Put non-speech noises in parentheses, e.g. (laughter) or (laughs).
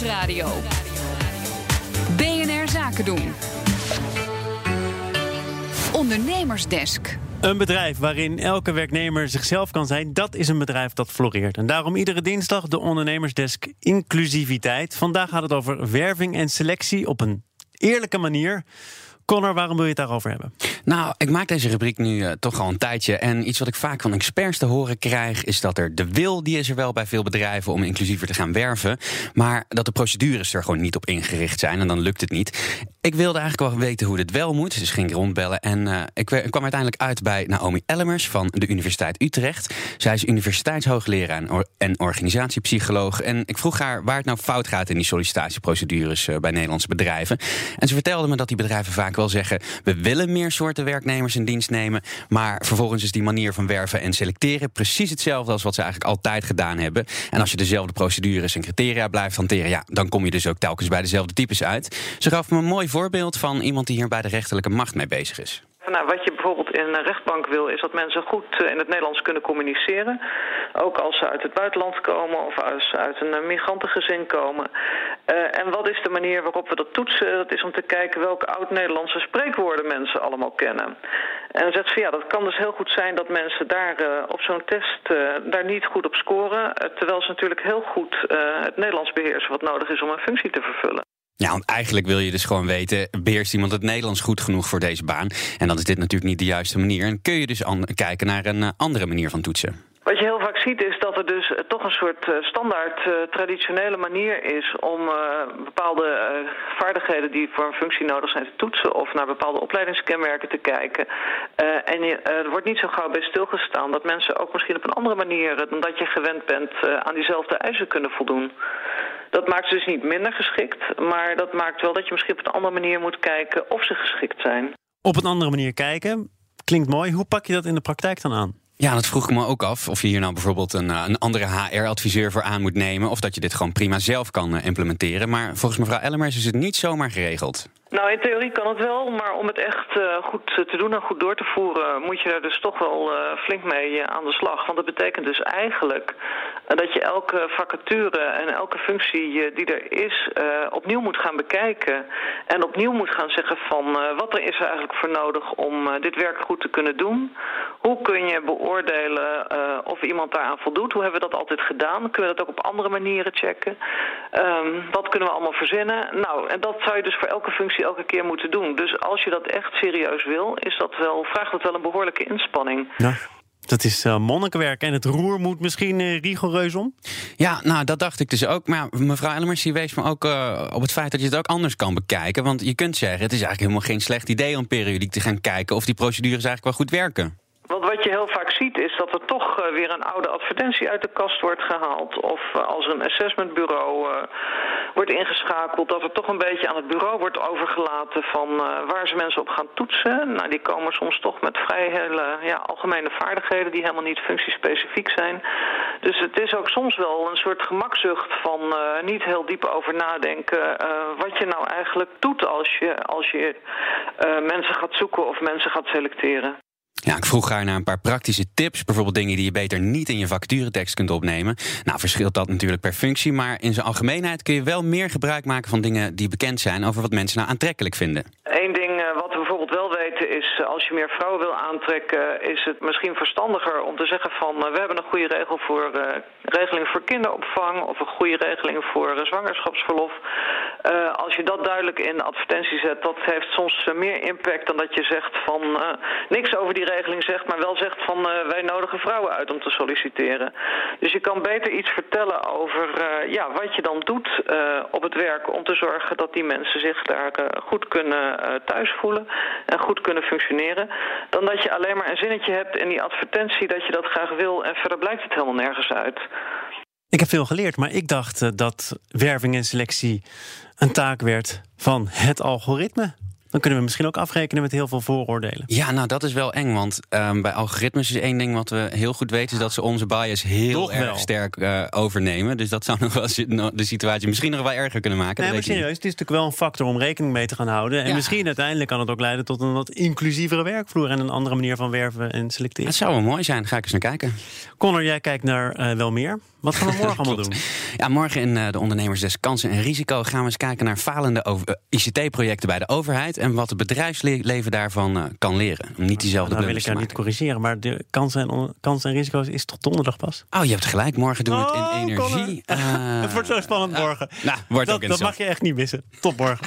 Nieuwsradio. BNR Zaken doen. Ondernemersdesk. Een bedrijf waarin elke werknemer zichzelf kan zijn, dat is een bedrijf dat floreert. En daarom iedere dinsdag de ondernemersdesk inclusiviteit. Vandaag gaat het over werving en selectie op een eerlijke manier. Connor, waarom wil je het daarover hebben? Nou, ik maak deze rubriek nu uh, toch al een tijdje. En iets wat ik vaak van experts te horen krijg, is dat er de wil, die is er wel bij veel bedrijven om inclusiever te gaan werven. Maar dat de procedures er gewoon niet op ingericht zijn. En dan lukt het niet. Ik wilde eigenlijk wel weten hoe dit wel moet. Dus ging rondbellen. En uh, ik, ik, kwam uiteindelijk uit bij Naomi Ellemers van de Universiteit Utrecht. Zij is universiteitshoogleraar en, en organisatiepsycholoog. En ik vroeg haar waar het nou fout gaat in die sollicitatieprocedures uh, bij Nederlandse bedrijven. En ze vertelde me dat die bedrijven vaak wel zeggen: we willen meer soorten werknemers in dienst nemen. Maar vervolgens is die manier van werven en selecteren precies hetzelfde als wat ze eigenlijk altijd gedaan hebben. En als je dezelfde procedures en criteria blijft hanteren, ja, dan kom je dus ook telkens bij dezelfde types uit. Ze gaf me een mooi voorbeeld van iemand die hier bij de rechterlijke macht mee bezig is. Nou, wat je bijvoorbeeld in een rechtbank wil, is dat mensen goed in het Nederlands kunnen communiceren. Ook als ze uit het buitenland komen of als uit een migrantengezin komen. Uh, en wat is de manier waarop we dat toetsen? Dat is om te kijken welke oud-Nederlandse spreekwoorden mensen allemaal kennen. En dan zegt ze, ja, dat kan dus heel goed zijn dat mensen daar op zo'n test daar niet goed op scoren. terwijl ze natuurlijk heel goed het Nederlands beheersen wat nodig is om een functie te vervullen. Ja, want eigenlijk wil je dus gewoon weten: beheerst iemand het Nederlands goed genoeg voor deze baan? En dan is dit natuurlijk niet de juiste manier. En kun je dus kijken naar een andere manier van toetsen. Wat je heel vaak ziet is dat er dus toch een soort standaard uh, traditionele manier is om bepaalde vaardigheden die voor een functie nodig zijn te toetsen of naar bepaalde opleidingskenmerken te kijken. en je, er wordt niet zo gauw bij stilgestaan dat mensen ook misschien op een andere manier dan dat je gewend bent aan diezelfde eisen kunnen voldoen. Dat maakt ze dus niet minder geschikt, maar dat maakt wel dat je misschien op een andere manier moet kijken of ze geschikt zijn. Op een andere manier kijken, klinkt mooi. Hoe pak je dat in de praktijk dan aan? Ja, dat vroeg ik me ook af. Of je hier nou bijvoorbeeld een, een andere HR-adviseur voor aan moet nemen. Of dat je dit gewoon prima zelf kan implementeren. Maar volgens mevrouw Ellemers is het niet zomaar geregeld. Nou, in theorie kan het wel, maar om het echt uh, goed te doen en goed door te voeren, moet je daar dus toch wel uh, flink mee uh, aan de slag. Want dat betekent dus eigenlijk dat je elke vacature en elke functie die er is, opnieuw moet gaan bekijken. En opnieuw moet gaan zeggen van wat er is eigenlijk voor nodig om dit werk goed te kunnen doen. Hoe kun je beoordelen of iemand daaraan voldoet? Hoe hebben we dat altijd gedaan? Kunnen we dat ook op andere manieren checken? Um, wat kunnen we allemaal verzinnen? Nou, en dat zou je dus voor elke functie elke keer moeten doen. Dus als je dat echt serieus wil, is dat wel, vraagt dat wel een behoorlijke inspanning. Ja. Dat is uh, monnikenwerk en het roer moet misschien uh, rigoureus om? Ja, nou dat dacht ik dus ook. Maar mevrouw Elmers die wees me ook uh, op het feit dat je het ook anders kan bekijken. Want je kunt zeggen, het is eigenlijk helemaal geen slecht idee om periodiek te gaan kijken of die procedures eigenlijk wel goed werken. Want wat je heel vaak ziet is dat er toch uh, weer een oude advertentie uit de kast wordt gehaald. Of uh, als een assessmentbureau uh, wordt ingeschakeld, dat er toch een beetje aan het bureau wordt overgelaten van waar ze mensen op gaan toetsen. Nou, die komen soms toch met vrij hele ja, algemene vaardigheden die helemaal niet functiespecifiek zijn. Dus het is ook soms wel een soort gemakzucht van niet heel diep over nadenken wat je nou eigenlijk doet als je, als je mensen gaat zoeken of mensen gaat selecteren. Ja, ik vroeg haar naar een paar praktische tips. Bijvoorbeeld dingen die je beter niet in je vacaturetekst kunt opnemen. Nou, verschilt dat natuurlijk per functie. Maar in zijn algemeenheid kun je wel meer gebruik maken van dingen die bekend zijn over wat mensen nou aantrekkelijk vinden. Eén ding wat we bijvoorbeeld wel weten is, als je meer vrouwen wil aantrekken, is het misschien verstandiger om te zeggen van we hebben een goede regel voor uh, regeling voor kinderopvang of een goede regeling voor uh, zwangerschapsverlof. Als je dat duidelijk in advertentie zet, dat heeft soms meer impact dan dat je zegt van niks over die regeling zegt, maar wel zegt van wij nodigen vrouwen uit om te solliciteren. Dus je kan beter iets vertellen over ja, wat je dan doet op het werk om te zorgen dat die mensen zich daar goed kunnen thuis voelen en goed kunnen functioneren, dan dat je alleen maar een zinnetje hebt in die advertentie dat je dat graag wil en verder blijkt het helemaal nergens uit. Ik heb veel geleerd, maar ik dacht dat werving en selectie een taak werd van het algoritme. Dan kunnen we misschien ook afrekenen met heel veel vooroordelen. Ja, nou dat is wel eng, want ehm, bij algoritmes is één ding wat we heel goed weten... is dat ze onze bias heel Toch erg wel. sterk eh, overnemen. Dus dat zou nog wel eens de situatie misschien nog wel erger kunnen maken. Nee, dat maar serieus, het is natuurlijk wel een factor om rekening mee te gaan houden. En Ja. misschien uiteindelijk kan het ook leiden tot een wat inclusievere werkvloer... en een andere manier van werven en selecteren. Het zou wel mooi zijn, ga ik eens naar kijken. Connor, jij kijkt naar eh, wel meer. Wat gaan we (laughs) morgen allemaal doen? Ja, morgen in eh, de Ondernemersdesk Kansen en Risico gaan we eens kijken naar falende eh, ICT-projecten bij de overheid en wat het bedrijfsleven daarvan eh, kan leren. Om niet diezelfde Nou wil ik jou niet corrigeren, maar de kansen en, kansen en risico's is toch donderdag pas? Oh, je hebt gelijk. Morgen doen we het Oh, in energie. Connor. Eh, (laughs) het wordt zo spannend morgen. nou, wordt dat, ook dat mag je echt niet missen. Tot morgen.